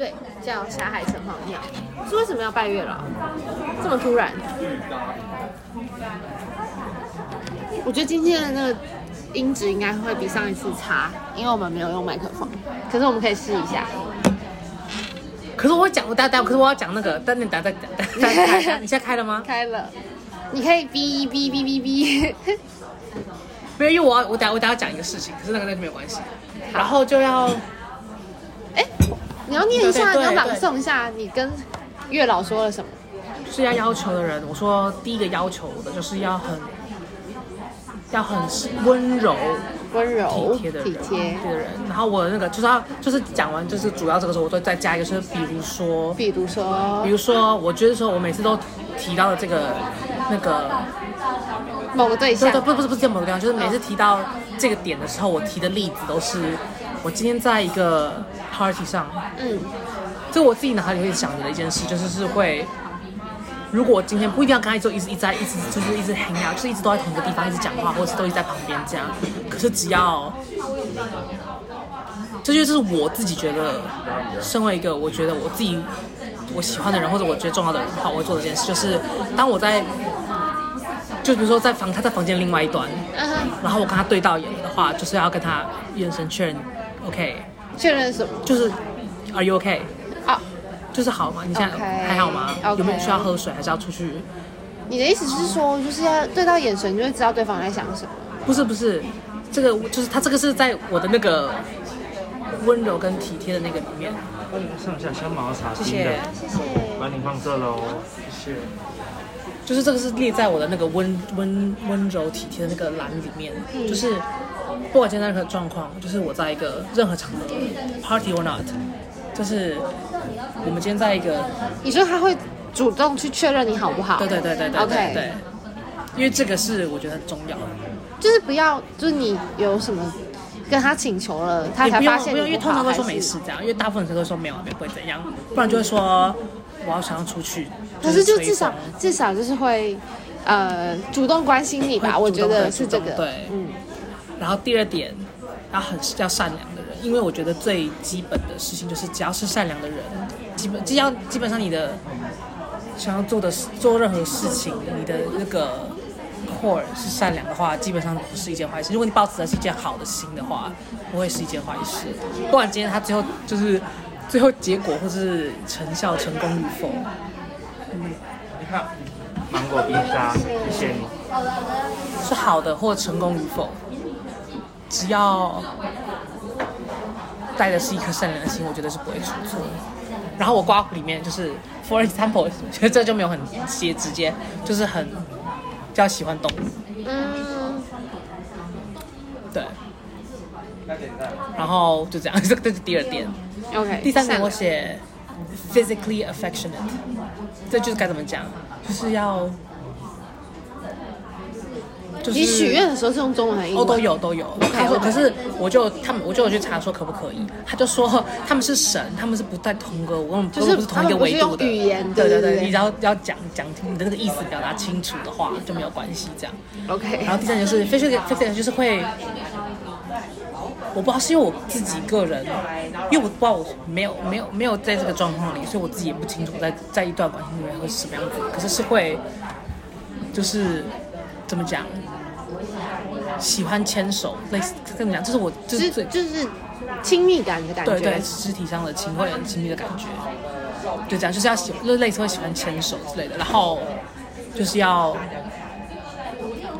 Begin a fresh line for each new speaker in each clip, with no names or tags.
对，叫霞海城隍庙。是为什么要拜月老？这么突然？我觉得今天的那个音质应该会比上一次差，因为我们没有用麦克风。可是我们可以试一下。
可是我会讲，我等下等下，可是我要讲那个，但你等等下再开一下，你现在开了吗？
开了，你可以哔哔哔哔哔。
没有，因为我要我等下我等下要讲一个事情，可是那个那就没有关系。然后就要
哎，你要念一下，你要朗诵一下，你跟月老说了什么？
是要要求的人，我说第一个要求的就是要很要很温柔
温柔、
体贴的人，
体贴。
的人。然后我那个就是要就是讲完就是主要这个时候，我都再加一个，就是比如说
比如说
比如说，我觉得说我每次都提到的这个那个，
某个对象
对对，，不不是不是这某个对象，就是每次提到这个点的时候，我提的例子都是我今天在一个 party 上，
嗯，
这我自己脑海里会想着的一件事，就是是会，如果我今天不一定要跟他一直一直一直在一直就是一直 hang out，就是一直都在同一个地方一直讲话，或者是都一直在旁边这样，可是只要。这就是我自己觉得，身为一个我觉得我自己我喜欢的人，或者我觉得重要的人的话，我会做的一件事，就是当我在，就比如说在房他在房间另外一端，然后我跟他对到眼的话，就是要跟他眼神确认，OK，
确认什么？
就是 Are you OK？
啊，
就是好吗？你现在
OK，
还好吗
OK
有没有需要喝水，还是要出去？
你的意思是说，就是要对到眼神，就会知道对方在想什么？
不是不是，这个就是他这个是在我的那个温柔跟体贴的那个里面。
上下香茅茶
谢谢
新的，
谢谢。
把你放这喽，谢谢。
就是这个是列在我的那个温温温柔体贴的那个栏里面，就是不管现在任何状况，就是我在一个任何场合，party or not，就是我们今天在一个，
你说他会主动去确认你好不好？
对对对对对对
OK
对，因为这个是我觉得很重要的。
就是不要，就是你有什么跟他请求了，他才发现
因为通常都说没事这样，因为大部分人都会说没有没会怎样，不然就会说我要想要出去。
可是就至少至少就是会呃主动关心你吧，我觉得是这个。
对对
嗯，
然后第二点，要很要善良的人，因为我觉得最基本的事情就是只要是善良的人，基本只要基本上你的想要做的事做任何事情，你的那个 core 是善良的话，基本上不是一件坏事。如果你保持的是一件好的心的话，不会是一件坏事。不管今天他最后就是最后结果或是成效成功与否，
你看，芒果冰沙，谢谢你。
是好的或成功与否，只要带的是一颗善良的心，我觉得是不会出错。然后我刮胡里面就是 for example，我觉得这就没有很接直接，就是很比较喜欢动物，
嗯，
对。然后就这样，这个这是第二点。
OK。
第三点我写 physically affectionate，这就是该怎么讲，就是要就是
你许愿的时候是用中文还是英文？
哦，都有都有。他说，可是我就他们我就有去查说可不可以，他就说他们是神，他们是不在同个我们
就是
不是同一个维度的
他们不是用语言
对对
对对对
你只要要讲讲你的那个意思表达清楚的话就没有关系这样。
OK。
然后第三就是 physical physical 就是会，我不知道是因为我自己个人，因为我不知道我没有没有没有在这个状况里，所以我自己也不清楚在在一段关系里面会是什么样子。可是是会，就是怎么讲，喜欢牵手，类似怎么讲，这是我就
就是就是亲密感的感觉。
对对肢体上的亲会很亲密的感觉，就这样，就是要喜就类似会喜欢牵手之类的，然后就是要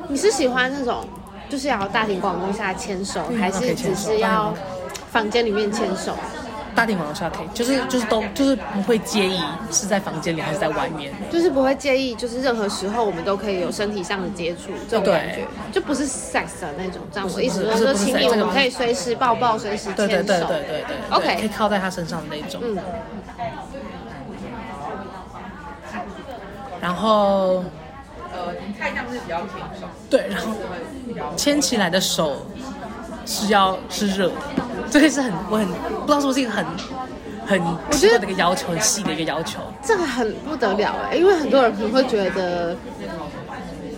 你是喜欢那种就是要大庭广众下牵手，
嗯
还是只是要房间里面牵手？
大庭广众下可以，就是就是都就是不会介意是在房间里还是在外面。
就是不会介意，就是任何时候我们都可以有身体上的接触，这种感觉就不是 sex 的那种。这样我意思
不是
说说亲密
，sex，这个
我们可以随时抱抱，随时牵手。
对对对对对对对
OK
可以靠在他身上的那种。
嗯，
然后，呃，你看向是比较挺瘦对，然后牵起来的手是要是热的，这个是很我很不知道是不是一个很很奇怪的一个要求，很细的一个要求。
这个很不得了哎，因为很多人可能会觉得，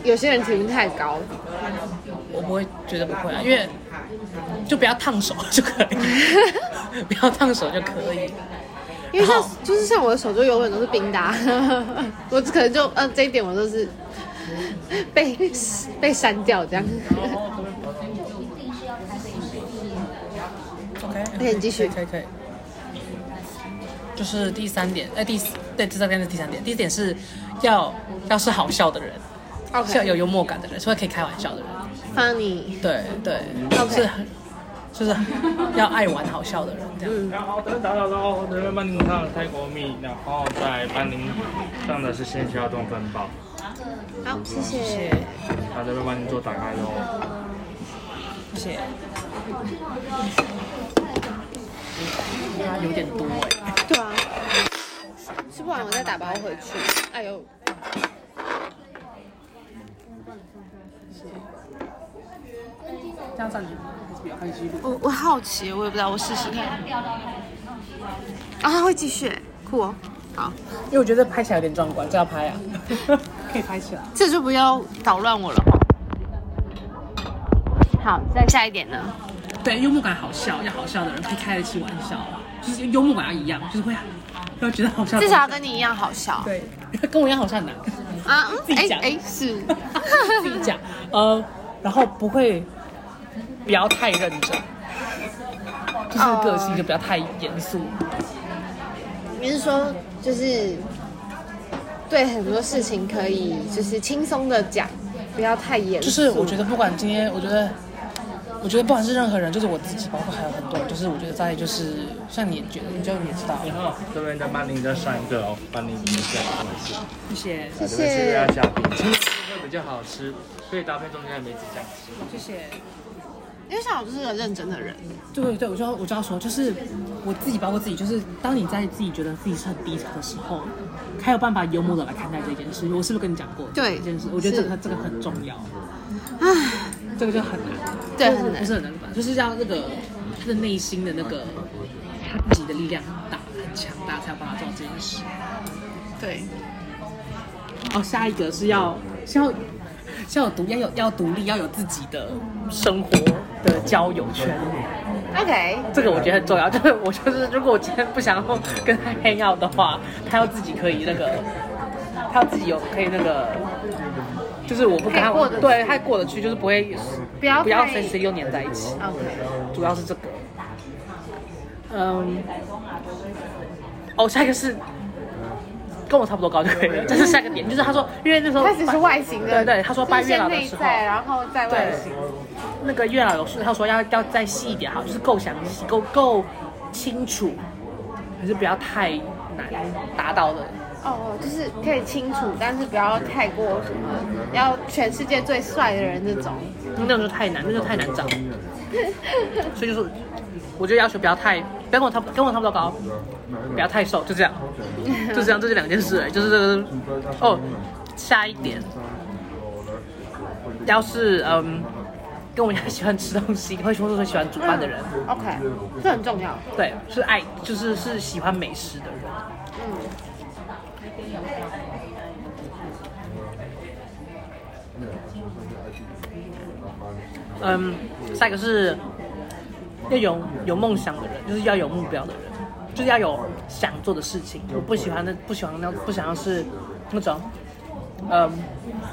有些人体温太高，
我不会觉得不会啊，因为就不要烫手就可以，不要烫手就可以。
因为像就是像我的手就永远都是冰的、啊，我可能就呃这一点我都是被被删掉这样。
OK，
可以继续
可以可以。就是第三点，哎，第四对，这应该是第三点。第一点是要要是好笑的人，是要有幽默感的人，是会可以开玩笑的人。
funny，
对对
OK
是很就是要爱玩好笑的人这样。
嗯，
然后等打扰到这边帮您上泰国蜜，然后再帮您上的是鲜虾冻粉包，
好，谢
谢
谢
谢。
那这边帮您做打开喽。
谢谢。它有点多哎、
对啊，吃不完我再打包回去。哎呦，
这样站起还是比较开心。
我我好奇，我也不知道，我试试看。啊，它会继续，酷哦。好，
因为我觉得拍起来有点壮观，这要拍啊，可以拍起来。
这就不要捣乱我了。好，再下一点呢？
对，幽默感好笑，要好笑的人可以开得起玩笑，就是幽默感要一样，就是会要觉得好笑。
至少要跟你一样好笑。
对，跟我一样好笑很难。
啊，嗯
自己讲
哎哎，是，
自己讲，呃，然后不会不要太认真，就是个性就不要太严肃。
你是说就是对很多事情可以就是轻松的讲，不要太严肃。
就是我觉得不管今天，我觉得，我觉得不管是任何人，就是我自己，包括还有很多人，就是我觉得在就是像你觉得，你就你知道，
你好，这边再帮您再上一个哦，帮您一下位置。
谢谢
谢
这边是月
谢
亮虾饼，这个会比较好吃，可以搭配中间的梅子酱吃。
谢谢。
因为像我就是个认真的人，
对对，我就要我就要说，就是我自己，包括自己，就是当你在自己觉得自己是很低潮的时候，才有办法幽默的来看待这件事。我是不是跟你讲过？
对
这件事，我觉得这个这个很重要，
唉，
这个就很难。
对，很难
不。是很难吧？就是要那个他的内心的那个他自己的力量很大很强大，才有办法做到这件事。
对，
哦，下一个是要是要是要有独要有要独立，要有自己的生活的交友圈。
OK，
这个我觉得很重要，就是我就是如果我今天不想要跟他 hang out 的话，他要自己可以那个，他要自己有可以那个，就是我不跟他对他过得去，就是不会
不要
不要
太
随时又黏在一起。
OK，
主要是这个。嗯，哦，下一个是跟我差不多高就可以了，这是下一个点，就是他说，因为那时候
开始是外形的，
对对，他说拜月老的时候，
先内在，然后再外
对
形。，
那个月老有说，他说要要再细一点哈，就是够详细，够够清楚，可是不要太难达到的。
哦，就是可以清楚，但是不要太过什么，要全世界最帅的人那种。
那种就太难，那就太难找。所以就是，我觉得要求不要太，不要跟我差不跟我差不多高，不要太瘦，就这样，就这样，这是两件事就是这个。哦，下一点，要是嗯，跟我一样喜欢吃东西，会说是喜欢煮饭的人
，OK，这很重要。
对，是爱，就是是喜欢美食的人。
嗯，
嗯，下一个是要有有梦想的人，就是要有目标的人，就是要有想做的事情。我不喜欢那不喜欢那不想要是那种，嗯，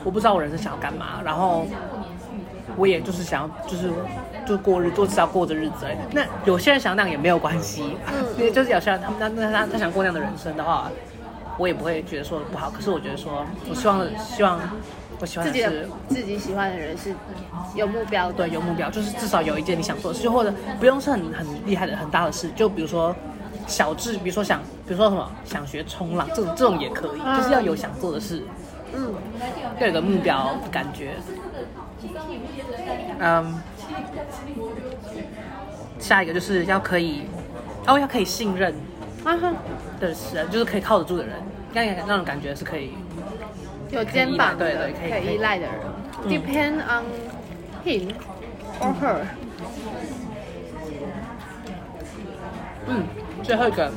我不知道我人生想要干嘛，然后我也就是想要就是就过日，就知道过着日子而已。那有些人想那样也没有关系，因 为就是有些人他们那那他他想过那样的人生的话，我也不会觉得说不好。可是我觉得说，我希望希望我喜欢
自己的
的是。
自己喜欢的人是有目标的。
对，有目标，就是至少有一件你想做的事，就或者不用是很很厉害的、很大的事，就比如说小智，比如说想，比如说什么想学冲浪，这种这种也可以，就是要有想做的事，
嗯，
要有个目标感觉。嗯，下一个就是要可以，哦，要可以信任
啊哈，
的人，就是可以靠得住的人，让你那种感觉是可以。
有肩膀的，
对对可以
可以依赖的人。
嗯
Depend on him or her。
嗯，最后一个，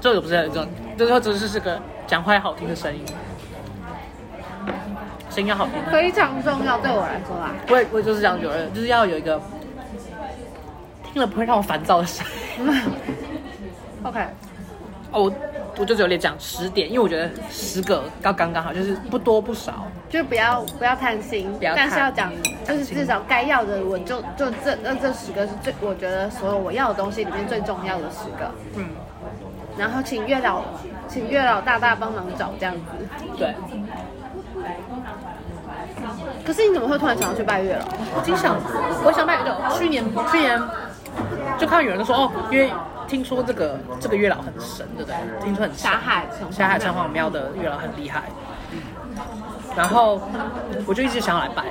这个不是有一个，最后只是是个讲话要好听的声音，声音要好听。
非常重要，对我来说啦。
我也我也就是这样觉得，就是要有一个听了不会让我烦躁的声音。
OK，
哦，我我就只有列讲十点，因为我觉得十个刚刚刚好，就是不多不少。
就不要不要贪心，
不要贪
但是要讲，就是至少该要的，我就就这那这十个是最，我觉得所有我要的东西里面最重要的十个。
嗯，
然后请月老，请月老大大帮忙找这样子。
对。
可是你怎么会突然想要去拜月老？
我经想，我想拜月老。去年去年就看到有人说哦，因为听说这个这个月老很神，对不对？听说很神
霞海城
霞海城隍庙的月老很厉害。然后我就一直想要来拜，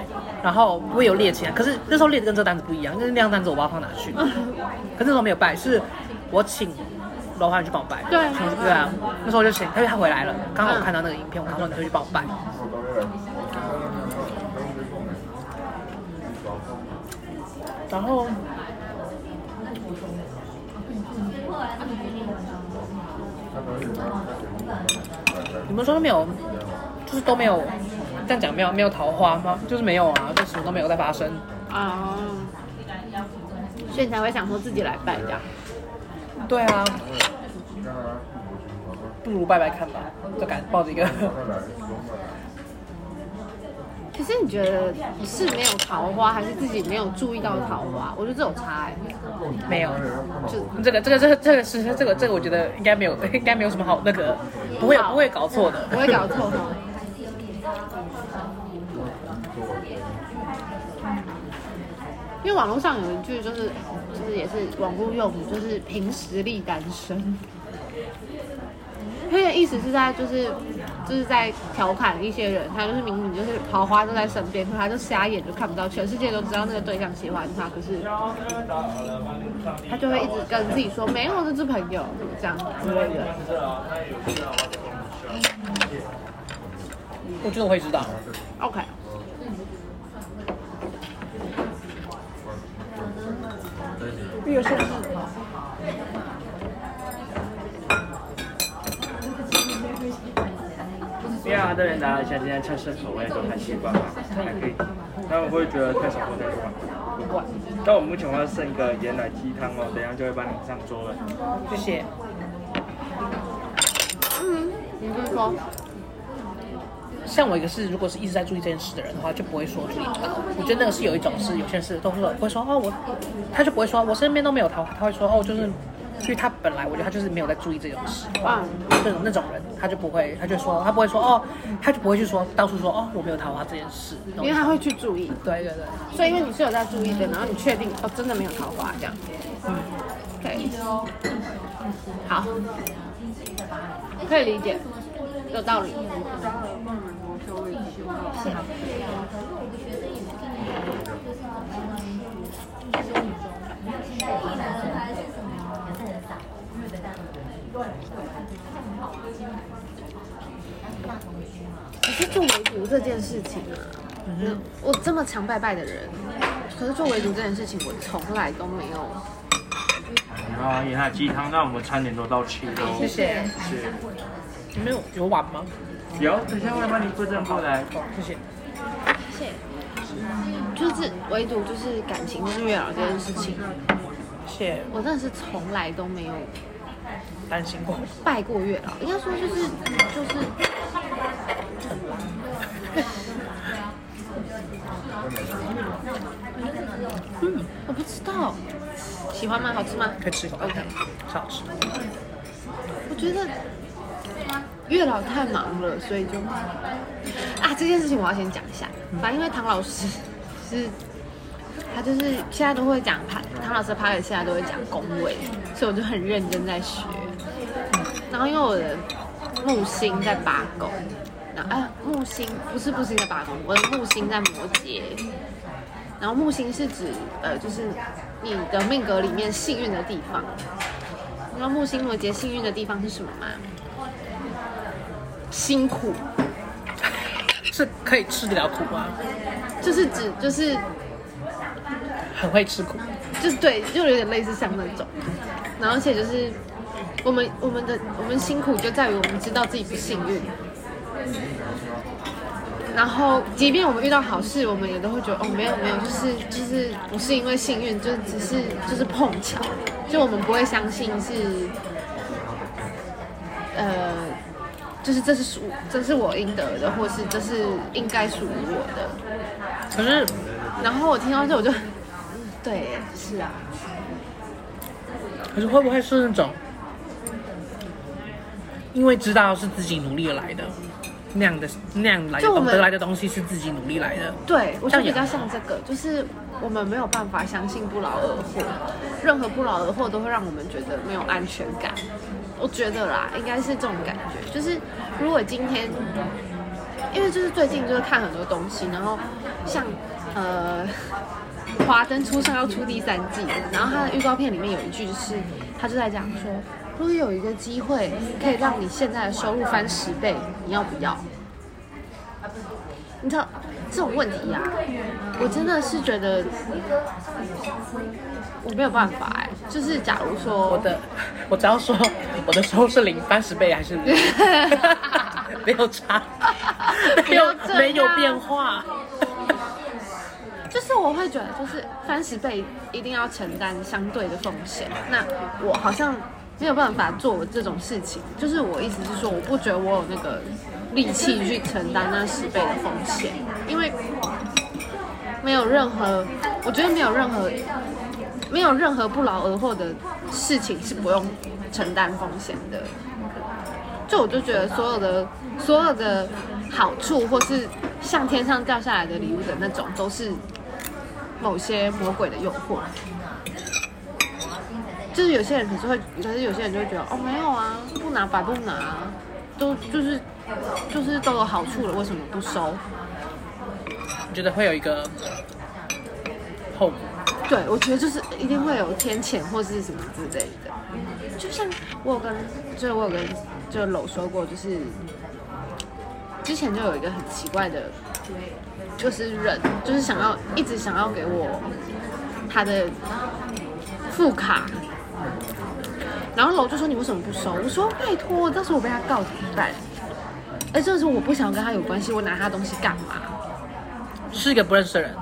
然后我有列起来，可是那时候列的跟这个单子不一样，因为那张单子我不知道放哪去。可是那时候没有拜，是我请罗华去帮我拜。
对
对啊，那时候我就请，因为他回来了，刚好我看到那个影片，我他说你就去帮我拜。然后，你们说都没有，就是都没有，这样讲没有没有桃花吗？就是没有啊，就什么都没有在发生。
啊、所以你才会想说自己来拜这样。
对啊，不如拜拜看吧，就敢抱着一个。
可是你觉得是没有桃花，还是自己没有注意到桃花？我觉得这有差哎、
没有，
就
这个这个这个这个是这个这个，我觉得应该没有，应该没有什么好那个，不会不会搞错的，
不会搞错哈。因为网络上有一句就是，就是也是网络用语，就是凭实力单身。他的意思是在就是就是在调侃一些人，他就是明明就是桃花都在身边，可他就瞎眼就看不到，全世界都知道那个对象喜欢他，可是他就会一直跟自己说没有，这是朋友这样之类的。
我觉得我会知道。
OK，
月寿是
因为阿德人达一下今天测试口味都还习惯了，还可以。那我会觉得太少或太多。
管，
但我目前我要剩一个盐奶鸡汤哦，等一下就会帮你上桌了。
谢谢。
嗯，你是说
像我一个是，如果是一直在注意这件事的人的话，就不会说注意到。我觉得那个是有一种是有些人是都是会说哦我，他就不会说我身边都没有桃花，他会说哦就是，因为他本来我觉得他就是没有在注意这种事，
啊？
那种那种人他就不会，他就说他不会说哦，他就不会去说到处说哦我没有桃花这件事，
因为他会去注意，
对对对，
所以因为你是有在注意的，然后你确定哦真的没有桃花这样。
嗯，
对，好，可以理解，有道理。是啊。可是做围读这件事情啊，嗯，我这么强拜拜的人，可是做围读这件事情，我从来都没有。
然后盐奶鸡汤，那我们餐点都到齐了。
谢谢。
是。
你们有有碗吗？
有，等一下我来帮你附赠过来。
哦，谢谢。
谢谢。就是唯独就是感情跟月老这件事情，
谢谢，
我真的是从来都没有
担心过。
拜过月老，应该说就是就是。嗯，我不知道，喜欢吗？好吃吗？
可以吃一口
OK
超好吃。
我觉得月老太忙了，所以就啊这件事情我要先讲一下。反正因为唐老师是，他就是现在都会讲唐唐老师的 p a 现在都会讲宫位，所以我就很认真在学。然后因为我的木星在八宫，然后哎木星不是木星在八宫，我的木星在摩羯。然后木星是指呃就是你的命格里面幸运的地方。你知道木星摩羯幸运的地方是什么吗？辛苦，
是可以吃得了苦吗？
就是指就是
很会吃苦。
就是对，就有点类似像那种。然后而且就是我们我们的我们辛苦就在于我们知道自己不幸运。然后，即便我们遇到好事，我们也都会觉得哦，没有没有，就是就是不是因为幸运，就只是就是碰巧，就我们不会相信是呃就是这是属这是我应得的，或是这是应该属于我的。
可是
然后我听到这我就，嗯对，是啊，
可是会不会是那种，因为知道是自己努力来的，那样的那样来的
就我们
得来的东西是自己努力来的，
对我觉得比较像这个，就是我们没有办法相信不劳而获，任何不劳而获都会让我们觉得没有安全感。我觉得啦，应该是这种感觉，就是如果今天，因为就是最近就是看很多东西，然后像呃，《华灯初上》要出第三季，然后它的预告片里面有一句就是，他就在讲说，如果有一个机会可以让你现在的收入翻十倍，你要不要？你知道这种问题呀、我真的是觉得我没有办法哎、就是假如说
我的，我只要说我的收入是零，翻十倍还是零，没有差，没有没有变化。
就是我会觉得，就是翻十倍一定要承担相对的风险。那我好像没有办法做这种事情，就是我意思是说，我不觉得我有那个力气去承担那十倍的风险，因为没有任何，我觉得没有任何没有任何不劳而获的事情是不用承担风险的。就我就觉得所有的所有的好处，或是像天上掉下来的礼物的那种，都是某些魔鬼的诱惑。就是有些人可是会，可是有些人就会觉得，哦，没有啊，不拿白不拿啊，都就是就是都有好处了，为什么不收？
我觉得会有一个后果。
对，我觉得就是一定会有天谴或是什么之类的。就像我有跟，就是我有跟就搂说过，就是之前就有一个很奇怪的，就是人，就是想要一直想要给我他的副卡，然后楼就说你为什么不收？我说拜托，到时候我被他告怎么办？哎，这个时候我不想跟他有关系，我拿他东西干嘛？
是一个不认识的人。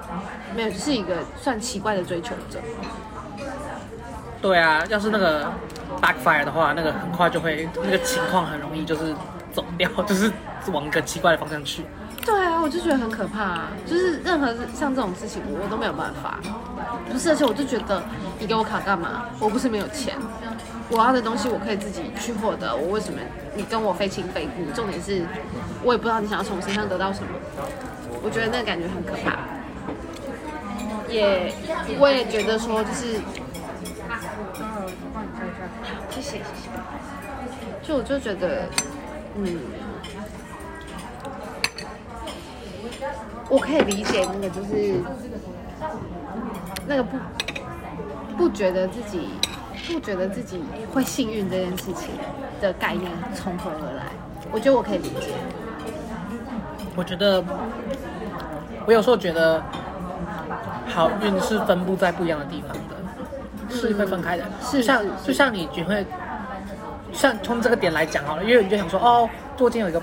没有，就是一个算奇怪的追求者。
对啊，要是那个 backfire 的话，那个很快就会那个情况很容易就是走掉，就是往一个奇怪的方向去。
对啊，我就觉得很可怕、啊，就是任何像这种事情，我都没有办法。不是，而且我就觉得你给我卡干嘛？我不是没有钱，我要的东西我可以自己去获得，我为什么你跟我非亲非故？重点是，我也不知道你想要从我身上得到什么。我觉得那个感觉很可怕。也，我也觉得说就是，谢谢谢谢。就我就觉得，嗯。我可以理解那个就是那个不不觉得自己不觉得自己会幸运这件事情的概念从何而来，我觉得我可以理解。
我觉得，我有时候觉得，好运是分布在不一样的地方的，是会分开的。
是
就像就像你只会，像从这个点来讲好了，因为你就想说，哦，如果今天有一个，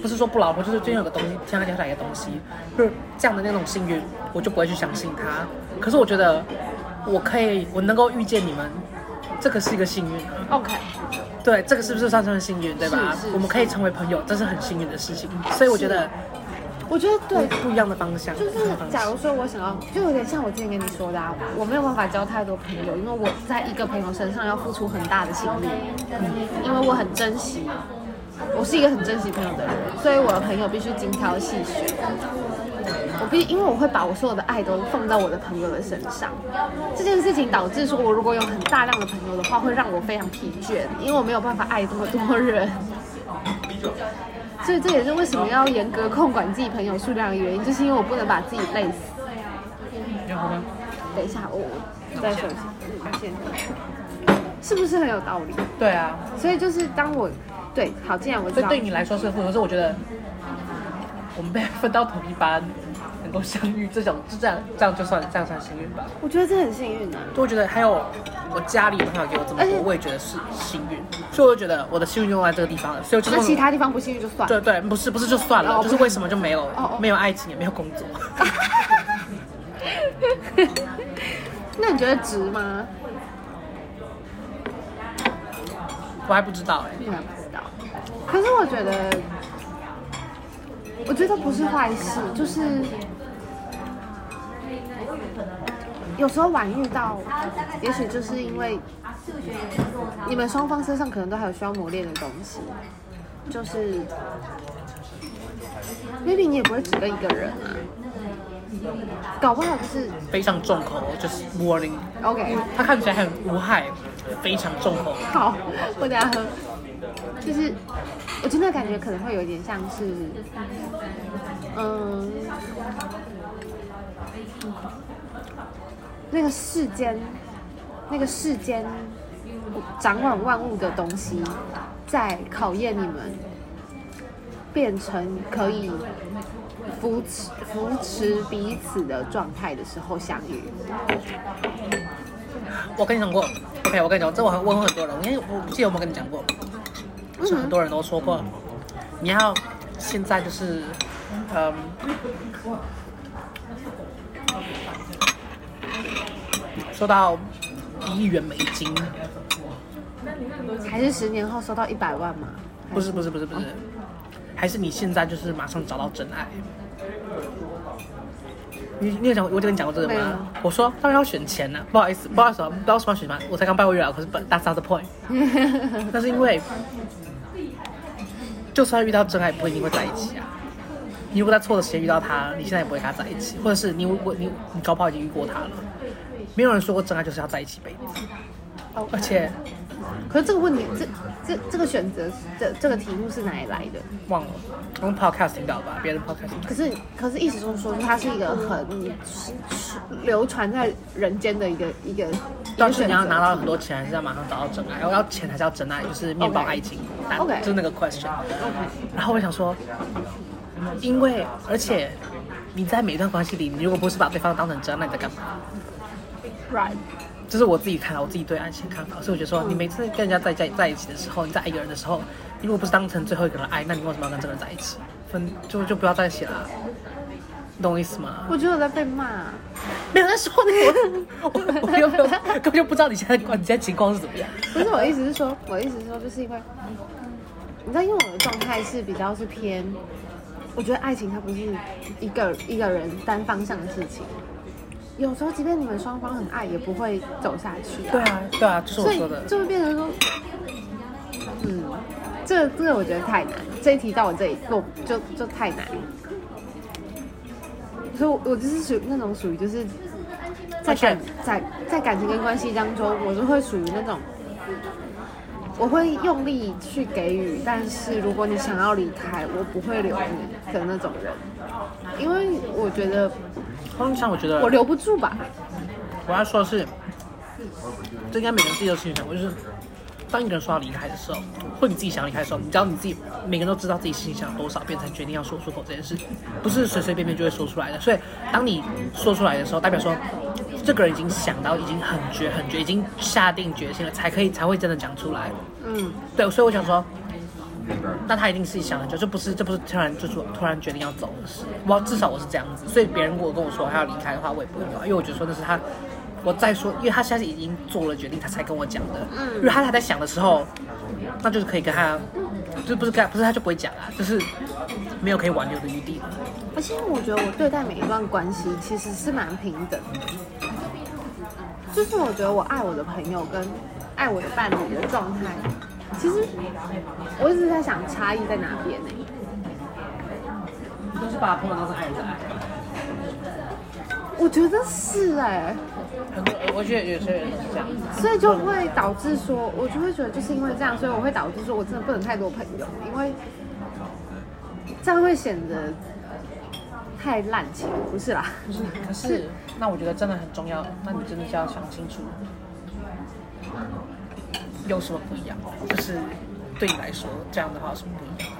不是说不劳而获，就是今天有个东西，天上掉下来一个东西，就是这样的那种幸运，我就不会去相信它。可是我觉得，我可以，我能够遇见你们，这个是一个幸运啊。
OK，
对，这个是不是算是幸运，对吧？我们可以成为朋友，这是很幸运的事情。所以我觉得
我觉得对，
不一样的方向，
就是假如说我想要，就有点像我之前跟你说的啊，我没有办法交太多朋友，因为我在一个朋友身上要付出很大的心力，嗯，因为我很珍惜，我是一个很珍惜朋友的人，所以我的朋友必须精挑细选。我必因为我会把我所有的爱都放在我的朋友的身上，这件事情导致说我如果有很大量的朋友的话，会让我非常疲倦，因为我没有办法爱这么多人。所以这也是为什么要严格控管自己朋友数量的原因，就是因为我不能把自己累死。
要喝吗？
等一下，我我再说一下，嗯，先，是不是很有道理？
对啊，
所以就是当我对，好，既然我知道，
所以对你来说是会，可是我觉得我们被分到同一班，能够相遇，这种就这样，这样就算这样算幸运吧。
我觉得这很幸运啊。
就我觉得还有我家里的朋友给我这么
而且
多，我也觉得是幸运，所以我就觉得我的幸运用在这个地方了，所以我就
那
是
其他地方不幸运就算了。
对对，不是不是就算了，
哦
就是为什么就没有
哦哦
没有爱情也没有工作，
那你觉得值吗？
我还不知道哎。
可是我觉得，我觉得不是坏事，就是有时候晚遇到，也许就是因为你们双方身上可能都还有需要磨练的东西，就是 maybe 你也不会只跟一个人啊，搞不好就是
非常重口，就是 warning。
OK。
他看起来很无害，非常重口。
好，我等下喝。就是我真的感觉可能会有点像是，嗯，那个世间，那个世间掌管万物的东西，在考验你们变成可以扶持扶持彼此的状态的时候相遇。
我跟你讲过，OK，我跟你讲，这我问过很多人，因为我记得有没有跟你讲过，是很多人都说过，你要现在就是，嗯，收到一亿元美金，
还是十年后收到一百万吗？
不是不是不是不是，还是你现在就是马上找到真爱。你你有讲，我就跟你讲过这个吗？我说当然要选钱呢、不好意思，不好意思啊，不知道什么要选什么，我才刚拜过月老，可是 but that's not the point。那是因为，就算遇到真爱，不一定会在一起啊。你如果在错的时间遇到他，你现在也不会跟他在一起，或者是你我你你搞不好已经遇过他了。没有人说过真爱就是要在一起一辈子，而且
可是这个问题，这这这个选择，这这个题目是哪里来的？
忘了，从 podcast 听到吧，别人 podcast 听到
可是可是意思就是说，它是一个很流传在人间的一个一个一
但是。你要拿到很多钱，还是要马上找到真爱？要钱还是要真爱？就是面包爱情，就是那个 question。然后我想说，因为而且你在每一段关系里，你如果不是把对方当成真爱，那你在干嘛
？right，
这是我自己看到我自己对爱情的看法，所以我觉得说，你每次跟人家在在在一起的时候，你在爱一个人的时候，你如果不是当成最后一个人爱，那你为什么要跟这个人在一起？分就就不要在一起啦，你懂我意思吗？
我觉得我在被骂。
没有在说你，我我我又没有根本就不知道你现在你现在情况是怎么样。
不是我的意思是说，我的意思是说，就是因为你知道，因为我的状态是比较是偏，我觉得爱情它不是一个一个人单方向的事情。有时候，即便你们双方很爱，也不会走下去、啊。
对啊，对啊，就是我说的。
就会变成说，嗯，这个这个我觉得太难。这一题到我这里，我就就太难了。所以我，我就是属于那种属于就是在感在在感情跟关系当中，我就会属于那种，我会用力去给予，但是如果你想要离开，我不会留你的那种人，因为我觉得
通常我觉得
我留不住吧。
我要说的是，这应该每个人自己都心里想过，就是当一个人说要离开的时候，或你自己想离开的时候，你知道你自己每个人都知道自己心里想多少遍才决定要说出口这件事，不是随随便便就会说出来的。所以当你说出来的时候，代表说这个人已经想到，已经很决很决，已经下定决心了，才可以才会真的讲出来。
嗯，
对，所以我想说，那他一定是想很久，这不是这不是突然就说突然决定要走的事。我至少我是这样子，所以别人如果跟我说他要离开的话，我也不会要，因为我觉得说那是他。我再说，因为他现在已经做了决定，他才跟我讲的。嗯，如果他还在想的时候，那就是可以跟他，就不是跟他不是他就不会讲啊，就是没有可以挽留的余地了。
而且我觉得我对待每一段关系其实是蛮平等的，就是我觉得我爱我的朋友跟爱我的伴侣的状态，其实我一直在想差异在哪边呢、
你都是把朋友当成爱人在爱。
我觉得是哎、
很多，我觉得有些人是这样子。
所以就会导致说，我就会觉得就是因为这样，所以我会导致说我真的不能太多朋友，因为这样会显得太滥情，不是啦。
不是，可是那我觉得真的很重要，那你真的是要想清楚，有什么不一样？就是对你来说，这样的话有什么不一样？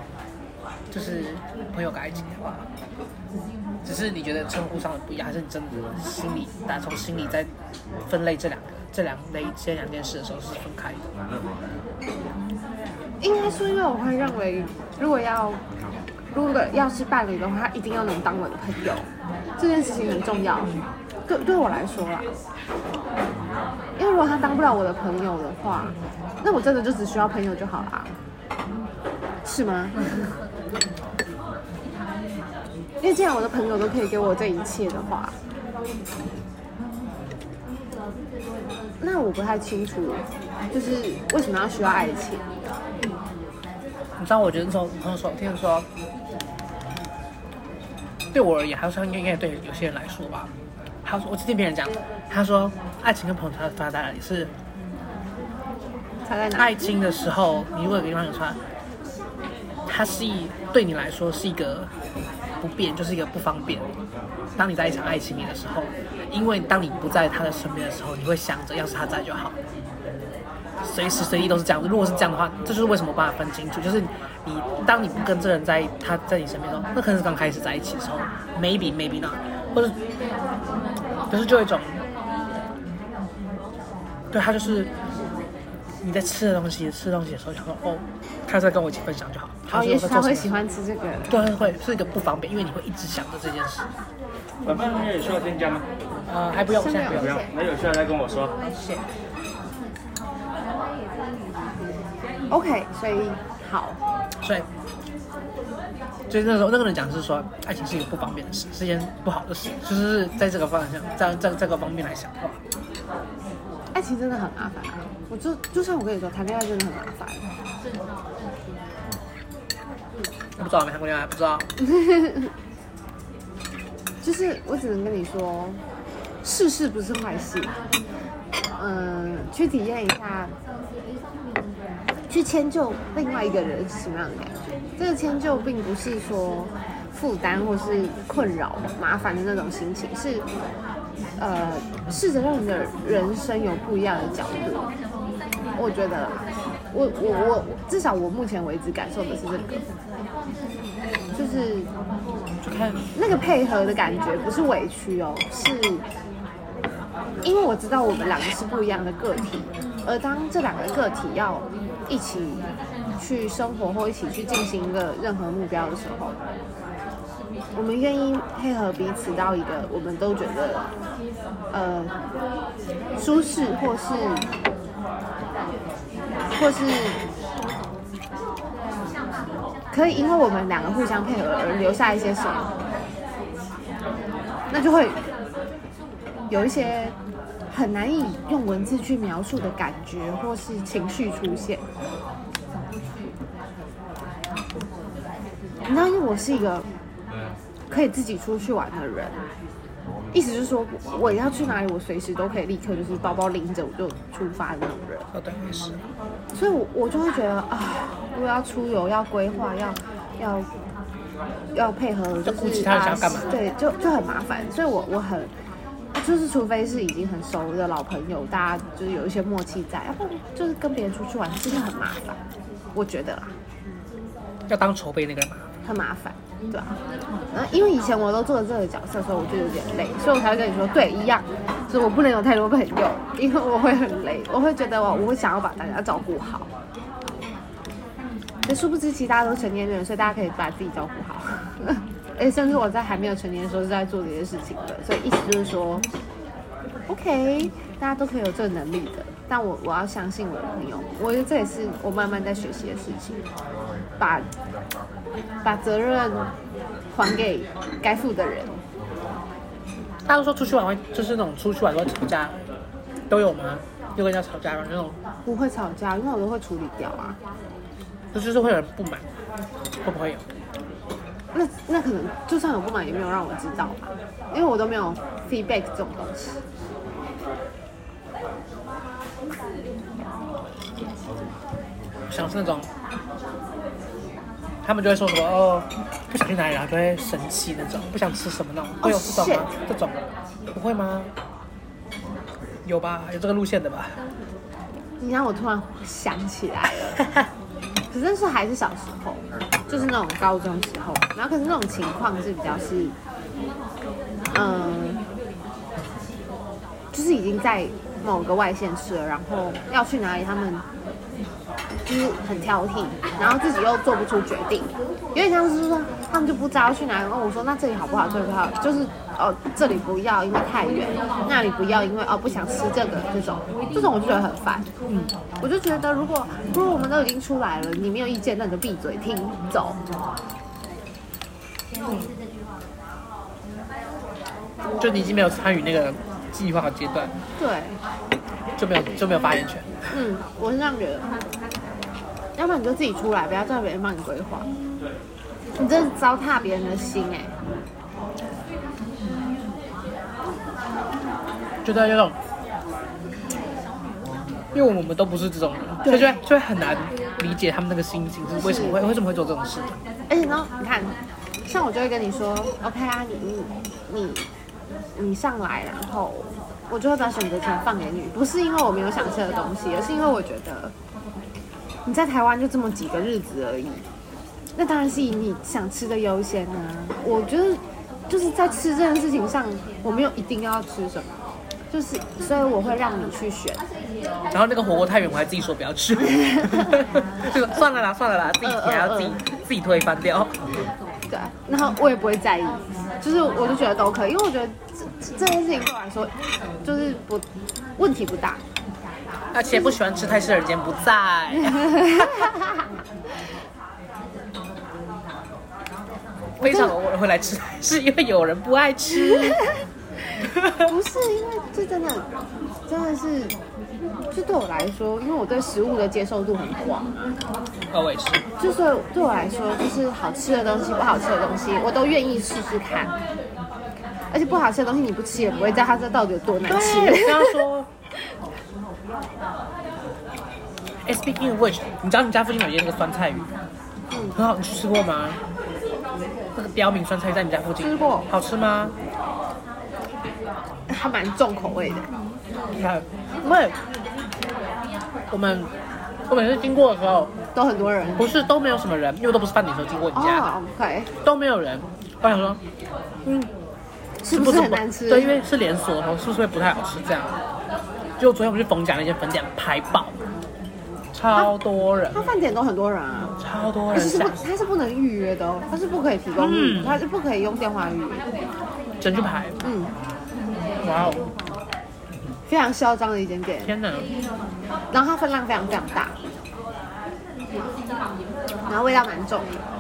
就是朋友跟爱情的话，只是你觉得称呼上的不一样，还是你真的心里打从心里在分类这两个这两类这两件事的时候是分开的？
应该说，因为我会认为，如果要如果要是伴侣的话，他一定要能当我的朋友，这件事情很重要。对对我来说啦，因为如果他当不了我的朋友的话，那我真的就只需要朋友就好啦。是吗？因为既然我的朋友都可以给我这一切的话，那我不太清楚，就是为什么要需要爱情？
你知道，我觉得那时候朋友说，听说，对我而言，还有说应该应该对有些人来说吧。他说，我听别人讲，他说，爱情跟朋友差差在哪里？是
差在哪？
爱情的时候，你如果有个地方有穿，它是一对你来说是一个不便，就是一个不方便。当你在一场爱情里的时候，因为当你不在他的身边的时候，你会想着要是他在就好，随时随地都是这样子。如果是这样的话，这就是为什么我把它分清楚，就是你当你不跟这个人在他在你身边的时候，那可能是刚开始在一起的时候，maybe maybe not，或者就是就有一种，对他就是你在吃的东西吃东西的时候，想说哦，他在跟我一起分享就好。
哦，也许他会喜
欢。
吃这个。
对，会是一个不方便，因为你会一直想着这件事。
晚饭那有需要添加吗？
呃，还不用，现在不用
不。用，那有需要再跟我说。
OK，所以好，
所以，所以那时候那个人讲是说，爱情是一个不方便的事，是一件不好的事，就是在这个方向，在在这个方面来想的话，
爱情真的很麻烦啊！我就就像我跟你说，谈恋爱真的很麻烦。
不知道没谈过恋爱，不知道。
就是我只能跟你说，世事不是坏事。嗯，去体验一下，去迁就另外一个人是什么样的感觉。这个迁就并不是说负担或是困扰、麻烦的那种心情，是呃，试着让你的人生有不一样的角度。我觉得啦，我我我至少我目前为止感受的是这个，就是
就看
那个配合的感觉不是委屈哦，是因为我知道我们两个是不一样的个体，而当这两个个体要一起去生活或一起去进行一个任何目标的时候，我们愿意配合彼此到一个我们都觉得呃舒适或是或是可以因为我们两个互相配合而留下一些什么，那就会有一些很难以用文字去描述的感觉或是情绪出现。你知道，因为我是一个可以自己出去玩的人，意思就是说，我要去哪里，我随时都可以立刻就是包包拎着我就出发的那种人。
哦，对，也是。
所以我，我就会觉得啊，如果要出游、要规划、要要要配合，就是啊
他想要干嘛，
对，就就很麻烦。所以我我很就是，除非是已经很熟的老朋友，大家就是有一些默契在，要不然就是跟别人出去玩真的很麻烦，我觉得啦，
要当筹备那个人嘛。
很麻烦，对吧、然后因为以前我都做了这个角色，所以我就有点累，所以我才会跟你说，对，一样，就是我不能有太多朋友，因为我会很累，我会觉得我我会想要把大家照顾好。可殊不知，其实大家都成年人，所以大家可以把自己照顾好。而且甚至我在还没有成年的时候是在做这些事情的，所以意思就是说，OK，大家都可以有这个能力的，但我我要相信我的朋友，我觉得这也是我慢慢在学习的事情，把把责任还给该负的人。
大家都说出去玩会，就是那种出去玩都会吵架，都有吗？有跟人家吵架吗？那种
不会吵架，因为我都会处理掉啊。
就就是会有人不满，会不会有？
那那可能就算有不满，也没有让我知道吧，因为我都没有 feedback 这种东西。
像是那种，他们就会说什么哦，不想去哪里，然后就会生气那种，不想吃什么那种，会有这种吗？这种不会吗？有吧，有这个路线的吧？
你让我突然想起来了，可是那是还是小时候，就是那种高中时候，然后可是那种情况是比较是，嗯，就是已经在某个外县市了，然后要去哪里，他们就是很挑剔，然后自己又做不出决定，有点像是说他们就不知道去哪里。问我说那这里好不好？这里不好，就是哦这里不要，因为太远；那里不要，因为哦不想吃这个这种，这种我就觉得很烦。嗯，我就觉得如果如果我们都已经出来了，你没有意见，那你就闭嘴听走。
就你已经没有参与那个计划阶段，
对，
就没有就没有发言权。
嗯，我是这样觉得。要不然你就自己出来，不要叫别人帮你规划。你这是糟蹋别人的心哎、
觉得有种，因为我们都不是这种人，所
对
以就会就会很难理解他们那个心情是为什么会为什么会做这种事。
而且呢，你看，像我就会跟你说，OK 啊，你你你你上来，然后我就会把选择权放给你，不是因为我没有想吃的东西，而是因为我觉得你在台湾就这么几个日子而已，那当然是以你想吃的优先啊。我觉得就是在吃这件事情上，我没有一定要吃什么，就是所以我会让你去选。
然后那个火锅太远，我还自己说不要吃，就算了啦，算了啦，自己还要自己自己推翻掉。
对，然后我也不会在意，就是我就觉得都可以，因为我觉得这这件事情对我来说就是不问题不大。
而且不喜欢吃泰式人间不在，非常偶尔会来吃，是因为有人不爱吃。
不是因为这真的真的是，就对我来说，因为我对食物的接受度很广
我也是。
就是对我来说，就是好吃的东西、不好吃的东西，我都愿意试试看。而且不好吃的东西你不吃也不会知道它这到底有多难吃。
对，我刚刚说。哎，Speaking of which，你知道你家附近有一间那个酸菜鱼，
嗯
很好，你去吃过吗？那个标明酸菜鱼在你家附近，
吃过
好吃吗？
它蛮重口味的。
你看，因为我们我每次经过的时候，
都很多人
不是都没有什么人，因为都不是饭点时候经过你家的，
哦，OK，
都没有人。我想说，嗯，
是不是很难吃？
对，因为是连锁的，是不是会不太好吃这样？结果昨天我们去逢甲那间粉店排爆，超多人，
他饭点都很多人啊。
超多人
是不，，他是不能预约的哦，它是不可以提供预，
嗯。
它是不可以用电话预约。
整去排，
嗯，
哇哦，
非常嚣张的一间店，
天哪！
然后它分量非常非常大，然后味道蛮重的。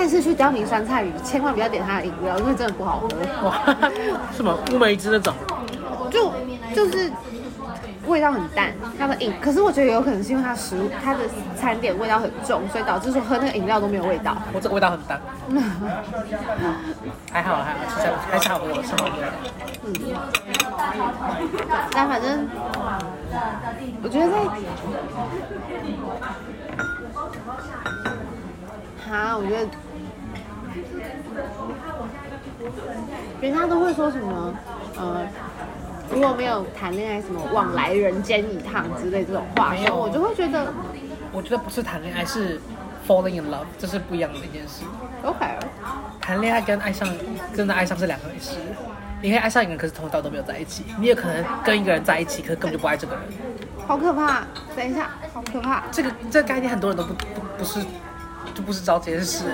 但是去刁民酸菜鱼，千万不要点它的饮料，因为真的不好喝。
哇，什么乌梅汁那种？
就就是味道很淡，它的饮，可是我觉得有可能是因为它食物它的餐点味道很重，所以导致说喝那个饮料都没有味道。
我这个味道很淡，还好还好，吃下还是好喝，是好喝的。
嗯，但反正我觉得在，啊，我觉得人家都会说什么，呃，如果没有谈恋爱，什么往来人间一趟之类这种话
没有
说，我就会觉得
我觉得不是谈恋爱，是 falling in love，这是不一样的一件事。
OK，
谈恋爱跟爱上真的爱上是两回事。你可以爱上一个人，可是从头到尾都没有在一起；你也可能跟一个人在一起，可是根本就不爱这个人。
好可怕！等一下，好可怕！
这个这个概念很多人都不不不是就不是知道这件事。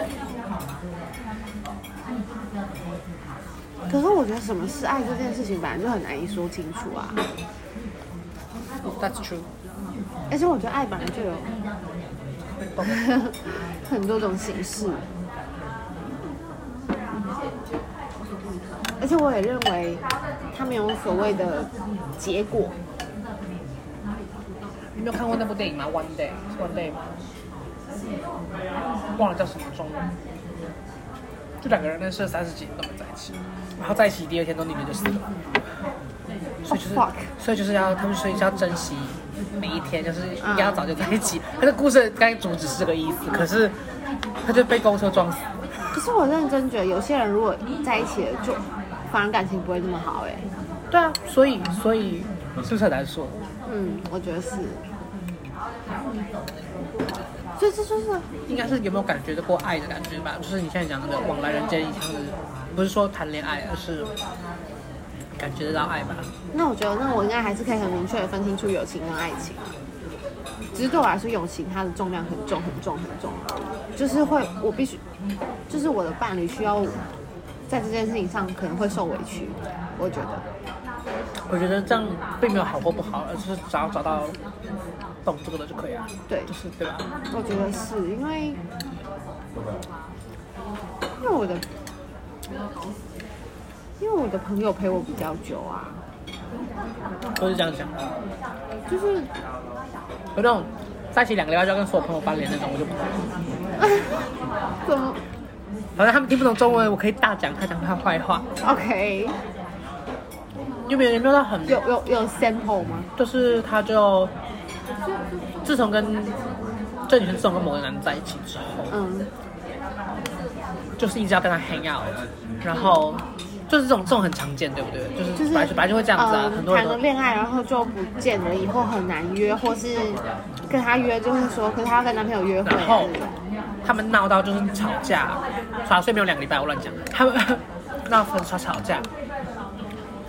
可是我觉得什么是爱这件事情，本来就很难以说清楚啊。
That's true。
而且我觉得爱本来就有 很多种形式，而且我也认为他没有所谓的结果。
你没有看过那部电影吗？One Day 是 One Day 吗？忘了叫什么中文。就两个人认识了三十几年都没在一起，然后在一起第二天都女的就死了。所以就是
Oh,
所以就是要他们所以就要珍惜每一天，就是一定要早就在一起。他的故事刚才主旨是这个意思，可是他就被公车撞死了。
可是我认真觉得，有些人如果在一起了，就反而感情不会那么好哎、
对啊，所以所以是不是很难说？
嗯，我觉得是。所以这就是
应该是有没有感觉得过爱的感觉吧？就是你现在讲那个往来人间一趟的，不是说谈恋爱，而是感觉得到爱吧。
那我觉得，那我应该还是可以很明确的分清楚友情跟爱情。只是对我来说，友情它的重量很重、很重、很重，就是会我必须，就是我的伴侣需要在这件事情上可能会受委屈，我觉得。
我觉得这样并没有好或不好，而是只要找到懂这个的就可以了。
对
就是对吧？
我觉得是因为，因为我的，因为我的朋友陪我比较久啊，
都是这样想的。
就是
有那种在一起两个礼拜就要跟所有朋友翻脸那种，我就不懂。
怎么
反正他们听不懂中文，我可以大讲他讲他坏话。
OK？
有没有有没有到很
有有有 sample 吗？
就是他就自从跟郑宇轩自从跟某个男的在一起之后，
嗯，
就是一直要跟他 hang out，然后就是这种这种很常见，对不对？就是
就是
本来就本来就会这样子啊，
呃
很多人
谈了恋爱，然后就不见了，以后很难约，或是跟他约就是说，可是他要跟男朋友约会，
然后他们闹到就是吵架，耍睡没有两个礼拜，我乱讲，他们 闹分吵吵架，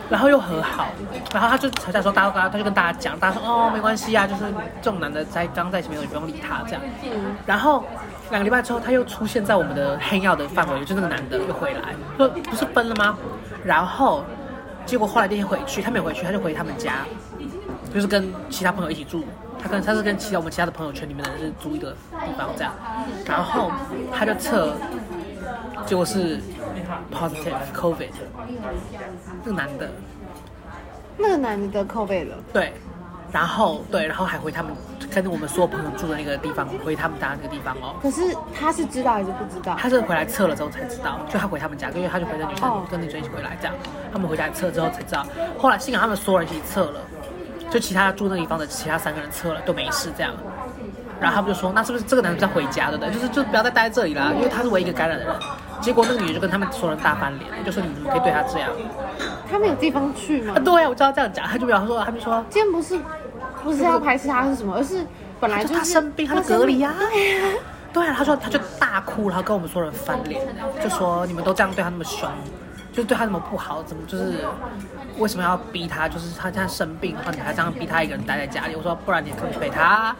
然后又和好，然后他就吵架的时候，大家他他就跟大家讲，大家说哦没关系啊，就是这种男的在刚在一起没有，你不用理他这样。
嗯，
然后两个礼拜之后，他又出现在我们的黑曜的范围，就那个男的又回来，说不是分了吗？然后结果后来那天回去，他没有回去，他就回他们家，就是跟其他朋友一起住。他跟他是跟其他我们其他的朋友圈里面的人是租一个地方这样，然后他就测，结果是 positive COVID，那个男的
那个男的得 COVID 了，
对，然后对，然后还回他们跟我们所有朋友住的那个地方，回他们家那个地方哦。
可是他是知道还是不知道？
他是回来测了之后才知道，就他回他们家，因为他就回那女生、
哦
跟女生一起回来这样，他们回家测之后才知道。后来幸好他们所有人一起测了，就其他住那个地方的其他三个人测了都没事这样。然后他们就说，那是不是这个男的在回家对不对？就是就不要再待在这里啦，因为他是唯一一个感染的人。结果那个女的就跟他们所有人大翻脸，就说你们怎么可以对他这样？
他们有地方去吗
啊，？对啊，我知道这样讲，他就表示说，他们说
今天不是不是要排斥他是什么，而是本来就是
他生病，他就隔离呀、
对
啊，他说他就大哭，然后跟我们所有人翻脸，就说你们都这样对他那么凶，就是对他那么不好，怎么就是为什么要逼他？就是他现在生病，然后你还这样逼他一个人待在家里。我说不然你可以去陪他，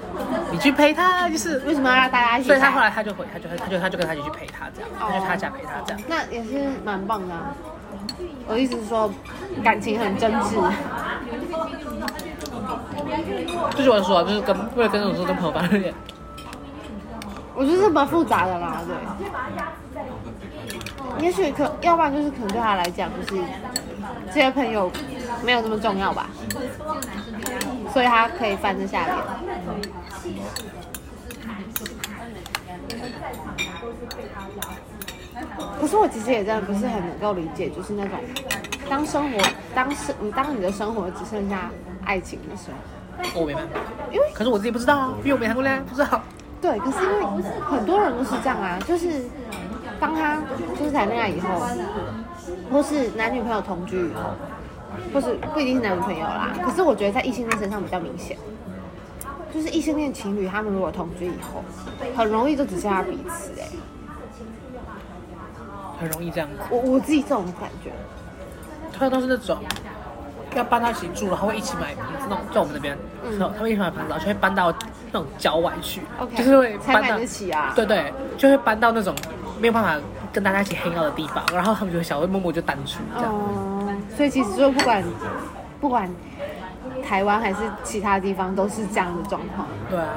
你去陪他，就是。
为什么要让大家一起？
所以他后来他就回，他就他就他就跟他一起去陪他这样，他就去他家陪他这样。
那也是蛮棒的、啊。我的意思是说，感情很真挚。
就是我说，就是跟为了跟那种说跟朋友翻脸，
我觉得是蛮复杂的啦，对。也许可，要不然就是可能对他来讲，就是这些朋友没有那么重要吧，所以他可以翻得下脸。可是我其实也真的不是很能够理解，就是那种当生活当生你当你的生活只剩下爱情的时候，
我没办法。
因为
可是我自己不知道啊，因为我没谈过恋爱，不知道。
对，可是因为很多人都是这样啊，就是当他就是谈恋爱以后，或是男女朋友同居以后，或是不一定是男女朋友啦，可是我觉得在异性恋身上比较明显，就是异性恋情侣他们如果同居以后，很容易就只剩下彼此哎、
很容易这样子。
我我自己这种感觉，
他都是那种要搬到一起住，然后会一起买房子，那种在我们那边，
嗯
嗯、他们一起买房子，然后就会搬到那种郊外去
OK，
就是会搬到
得起啊
对对，就会搬到那种没有办法跟大家一起 hang out 的地方，然后他们就会小会默默就单出这样。
嗯，所以其实就不管不管台湾还是其他地方，都是这样的状况。
对啊，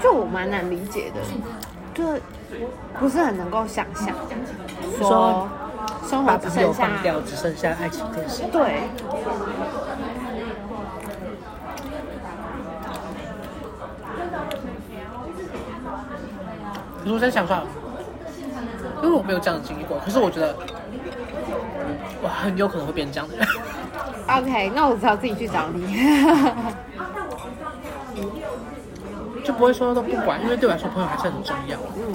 就我蛮难理解的，就不是很能够想象，说
说
生活只
把朋友
剩下
放掉，只剩下爱情这件事。
对，
可是我在想说，因为我没有这样的经历过，可是我觉得我很有可能会变成这样的人。
OK，那我只好自己去找你。
就不会说都不管，因为对我来说朋友还是很重要。
嗯，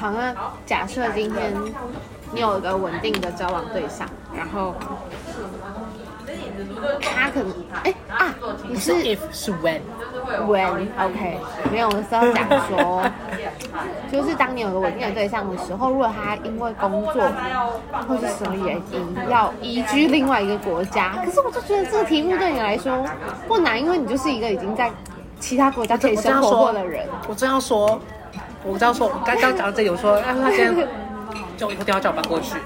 好，那假设今天你有一个稳定的交往对象，然后他可能，哎、啊，你是
是 if 是 when。
when OK 没有，我是要讲说，就是当你有个稳定的对象的时候，如果他因为工作或是什么原因要移居另外一个国家，可是我就觉得这个题目对你来说不难，因为你就是一个已经在其他国家可以生活过的人。
我这样说，我这样说，我刚刚讲到这里，我说，哎，他今天叫我以后电话叫我搬过去，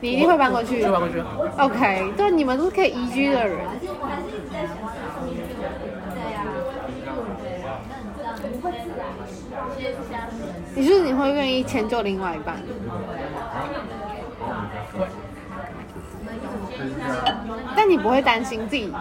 你一定会搬过去
就搬过去。
OK，对，你们都是可以移居的人。你是你会愿意迁就另外一半？但你不会担心自己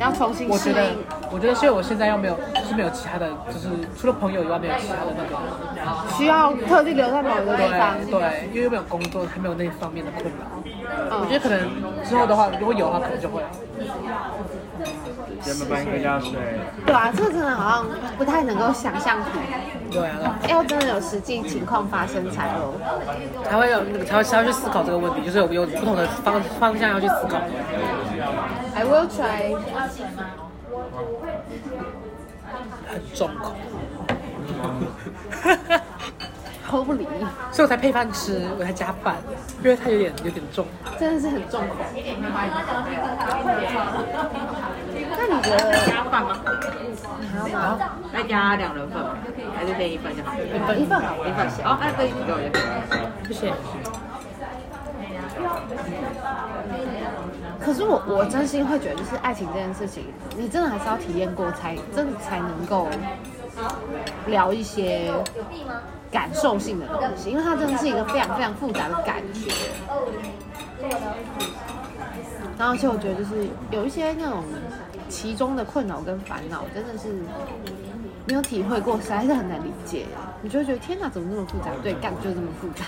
要重新
我觉得
适应？，
我觉得是因为我现在又没有，就是没有其他的，就是除了朋友以外，没有其他的那个，
需要特地留在某一个地方？
对对，因为又没有工作，还没有那方面的困扰。
嗯
我觉得可能之后的话，如果有的话，可能就会。
人们搬回家睡。
对啊，这个真的好像不太能够想象出，
对啊，
要真的有实际情况发生才有。
才会有那个，才会才会去思考这个问题，就是有有不同的方方向要去思考。
I will try。
很重口
，Holy，
所以我才配饭吃，我才加饭，因为它有点有点重。
真的是很重口。那你觉得
加饭吗？
还要吗？
再加两人份吗？还是点一份就好？一
一份好
一份行。哦，那可以给我一份。
谢谢。
可是我我真心会觉得，就是爱情这件事情，你真的还是要体验过才，真的才能够聊一些感受性的东西，因为它真的是一个非常非常复杂的感觉。然后而且我觉得就是有一些那种其中的困扰跟烦恼，真的是没有体会过，实在是很难理解。你就会觉得天哪，怎么那么复杂？对，干就这么复杂。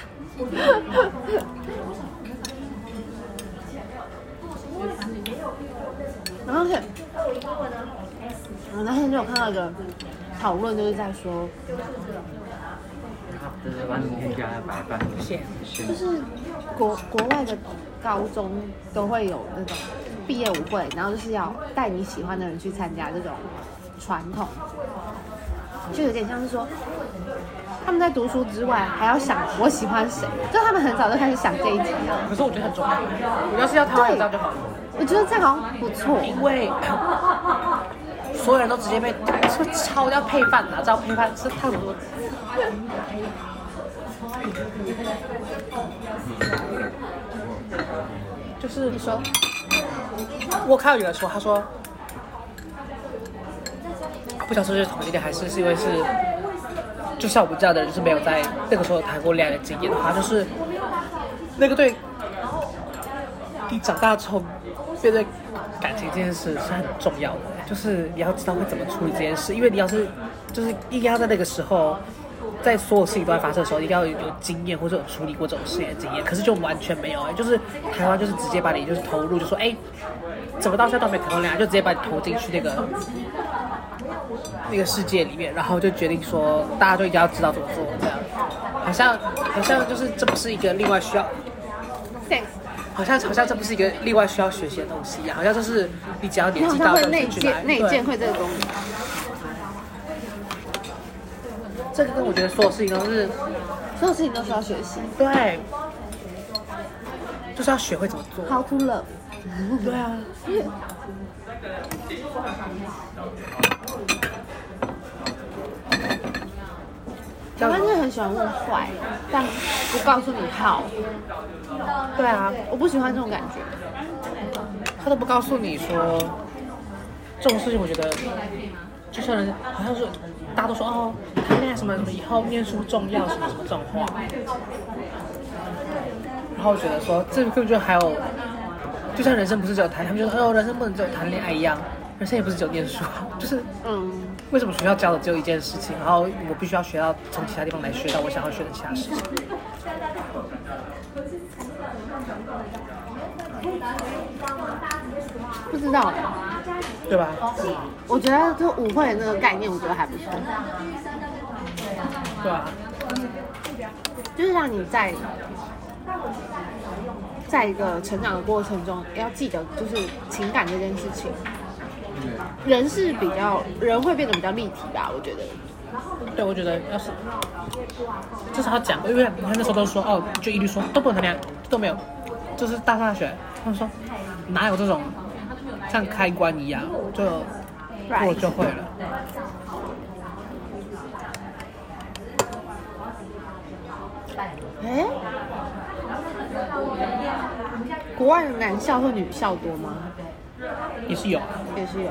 然后而且我那天就有看到一个讨论，就是在说，就是国国外的高中都会有那种毕业舞会，然后就是要带你喜欢的人去参加这种传统，就有点像是说他们在读书之外还要想我喜欢谁，就他们很早就开始想这一集了。
可是我觉得很重要，我要是要台湾人这样就好了，
我觉得这样好像不错，
因为所有人都直接被说抄要配饭哪知道配饭是烫什么？就是
你说
我看到有人说，他说不想说是同性恋，还是是因为是，就像我们这样的人，就是没有在那个时候谈过恋爱的经验的话，就是那个对你长大之后面对感情这件事是很重要的，就是你要知道会怎么处理这件事，因为你要是就是一定要在那个时候。在所有事情都在发生的时候，一定要有经验或者有处理过这种事情的经验。可是就完全没有哎、就是台湾就是直接把你就是投入，就说哎、怎么到现在都没谈过恋爱，就直接把你投进去那个那个世界里面，然后就决定说大家就一定要知道怎么做，这样好像好像就是这不是一个另外需要
，，thanks，
好像好像这不是一个另外需要学习的东西一样，好像就是你只要
你
年纪到了
好像会内建内
对
建会这个功能，
这个跟我觉得所有事情都是
所有事情都需要学习。
对，就是要学会怎么做。
How to love？
对啊，
台湾人很喜欢问坏，但不告诉你 how。
对啊，
我不喜欢这种感觉。
他都不告诉你说这种事情，我觉得就像人好像是大家都说哦，谈恋爱什么什么，以后念书重要什么什么这种话，然后我觉得说这根本就还有，就像人生不是只有谈，他们就说哦，人生不能只有谈恋爱一样，人生也不是只有念书，就是
嗯，
为什么学校教的只有一件事情，然后我必须要学到从其他地方来学到我想要学的其他事情。
不知道。
对吧？
我觉得这舞会的那个概念，我觉得还不错。
对啊，
就是让你在在一个成长的过程中，要记得就是情感这件事情。人是比较人会变得比较立体吧，我觉得。
对，我觉得要是至少要讲，因为你看那时候都说哦，就一律说都不能谈恋爱，都没有，就是大上大学，他们说哪有这种像开关一样，就过就会了。
哎，国外的男校或女校多吗？
也是有，
也是有。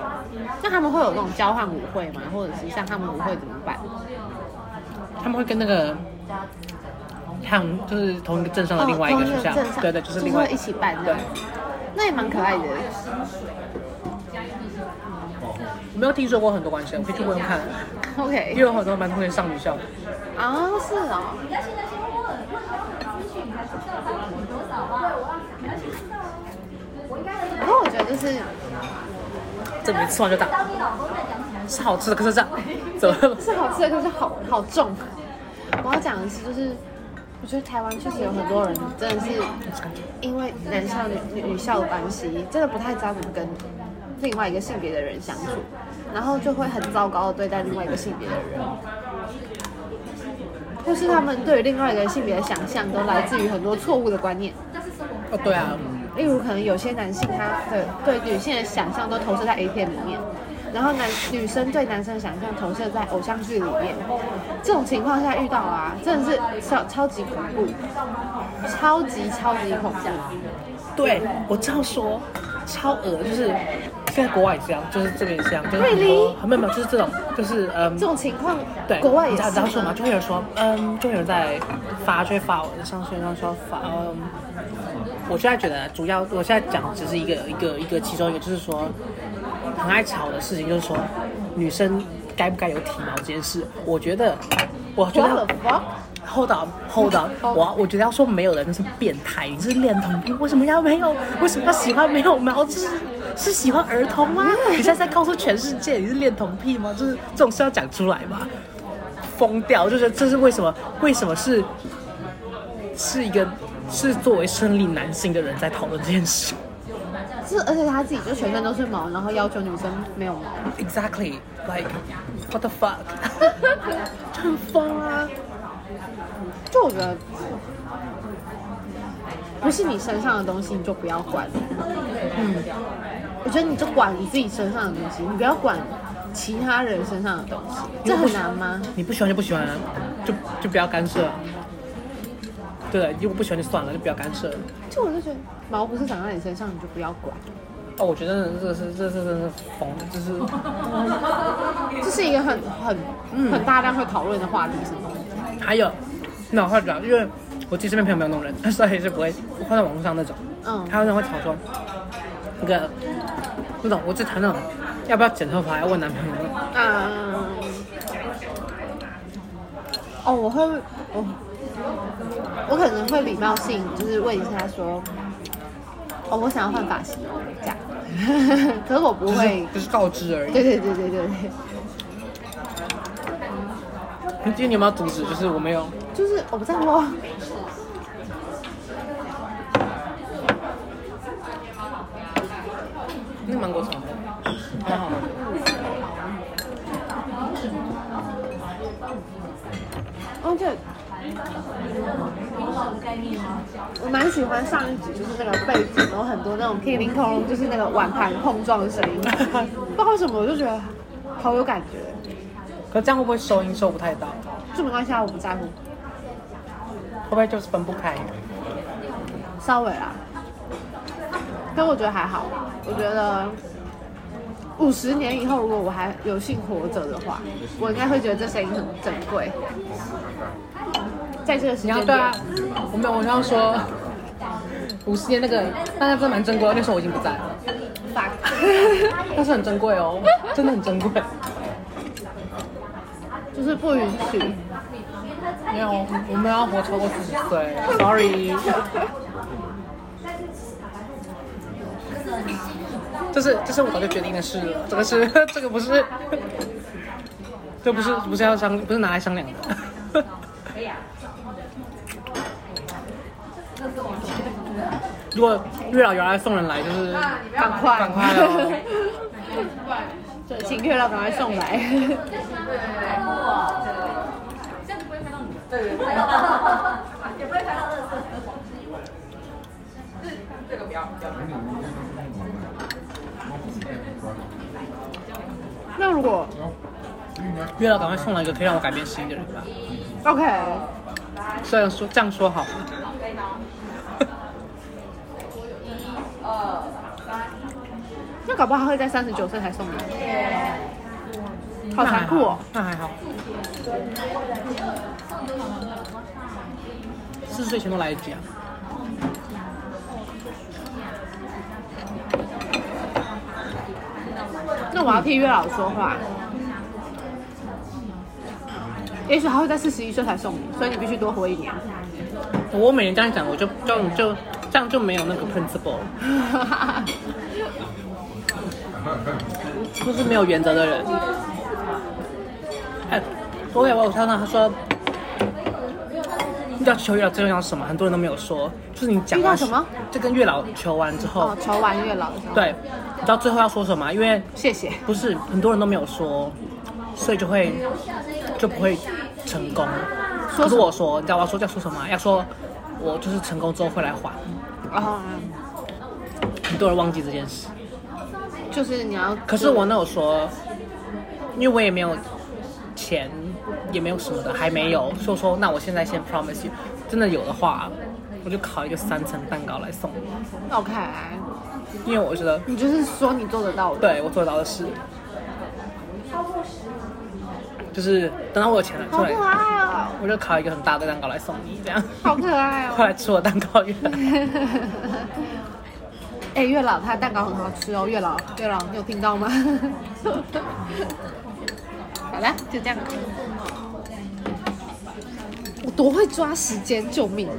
那他们会有那种交换舞会吗？或者是像他们舞会怎么办？
他们会跟那个他们就是同一个镇上的另外一个学校，对对，就是另外
会一起办的
对。
那也蛮可爱的。
我没有听说过很多关系，我可以去问问看
，OK，因
为有很多蛮同学上女校的。
啊，是哦。就是
这没吃完就打，是好吃的，可是这样，怎么了？
是好吃的，可是好好重。我要讲的是，就是我觉得台湾确实有很多人真的是因为男校女女校的关系，真的不太知道怎么跟另外一个性别的人相处，然后就会很糟糕的对待另外一个性别的人，或是他们对于另外一个性别的想象都来自于很多错误的观念。
哦，对啊，
例如，可能有些男性他的对女性的想象都投射在 A 片里面，然后男女生对男生的想象投射在偶像剧里面。这种情况下遇到啊，真的是超超级恐怖，超级超级恐怖。
对我这样说，超恶，就是现在国外也这样，就是这边也这样，就是很？多没有没有，就是这种，就是嗯
这，种情况，
对，
国外也是
你知道你知道说吗？就会有人说，嗯，就会有人在发，就会发上线上说发，嗯，我现在觉得主要，我现在讲只是一个一个一个其中一个，就是说很爱吵的事情，就是说女生该不该有体毛这件事，我觉得，我觉得
the
fuck？hold on hold on，我我觉得要说没有人是变态，你是恋童癖，为什么要没有？为什么要喜欢没有毛？就是是喜欢儿童吗？你现在在告诉全世界你是恋童癖吗？就是这种事要讲出来吗？疯掉，就是这是为什么？为什么是是一个是作为生理男性的人在讨论这件事
是而且他自己就全身都是毛，然后要求女生没有毛。
？Exactly like what the fuck，就很疯啊！
就我觉得，不是你身上的东西，你就不要管。嗯，我觉得你就管你自己身上的东西，你不要管其他人身上的东西。这很难吗？
你不喜欢就不喜欢啊，就就不要干涉啊。对，如果不喜欢就算了，就不要干涉。
就我就觉得毛不是长在你身上，你就不要管。
哦，我觉得这个是这是真的是疯的，就是
这是一个很很嗯很大量会讨论的话题，是吗？
还有，那我会讲，因为我其实身边朋友没有那种人，所以是不会放在网络上那种。
嗯
还有人会吵说，那个那种我就谈那种要不要剪头发，要问男朋友。
嗯。哦，我会我我可能会礼貌性就是问一下说，哦，我想要换发型哦，这样。可是我不会。
就是告知而已。
对对对对对对，
你今天你有没有阻止？就是我没有。
就是我不在乎。
那芒果炒饭，还好。
而且我蛮喜欢上一集，就是那个背景有很多那种叮铃哐啷，就是那个碗盘碰撞的声音，不知道为什么我就觉得好有感觉。
可这样会不会收音收不太到？
这没关系啊，我不在乎，
会不会就是分不开？
稍微啊。但我觉得还好，我觉得五十年以后，如果我还有幸活着的话，我应该会觉得这声音很珍贵。在这个时间
对啊，，我没有，我要说五十年那个，大家真的蛮珍贵的，那时候我已经不在了但是 很珍贵哦，真的很珍贵。
就是不允许。
没有，我们要活超过四十岁，sorry。这是这是我早就决定的事了，这个是 这个不是，这不是不是要商不是拿来商量的。如果月老原来送人来，就是
赶快，
赶快哦。
对，请月老赶快送来。那如果
月老赶快送来一个可以让我改变心意的人吧。
OK，
虽然说这样说好，
那搞不好他会在三十九岁才送你，好残酷哦。
那还好，四十岁前都来得及啊。
那我要替月老说话。也许他会在四十一岁才送你，所以你必须多活一年。
我每年这样讲，我就就就这样就没有那个 principle，就是没有原则的人。哎，我有我有看到他说，要求月老最重要是什么？很多人都没有说，就是你讲
到什么？
就跟月老求完之后
哦，，求完月老的时候，，
对，你知道最后要说什么？因为
谢谢。
不是很多人都没有说，所以就会就不会成功。可是我说，你知道我要说要说什么？要说我就是成功之后会来还。
然后
很多人忘记这件事，
就是你要，
可是我那有说，因为我也没有钱，也没有什么的，还没有，所以说那我现在先 promise you，真的有的话，我就烤一个三层蛋糕来送。你
，OK，
因为我觉得
你就是说你做得到的。
对我做得到的事，就是等到我有钱了出来
好可，爱哦，
我就烤一个很大的蛋糕来送你，这样，
好可爱哦。
快来吃我蛋糕月老。
哎、月老他蛋糕很好吃哦，月老，月老，你有听到吗？好了，就这样。我多会抓时间，救命！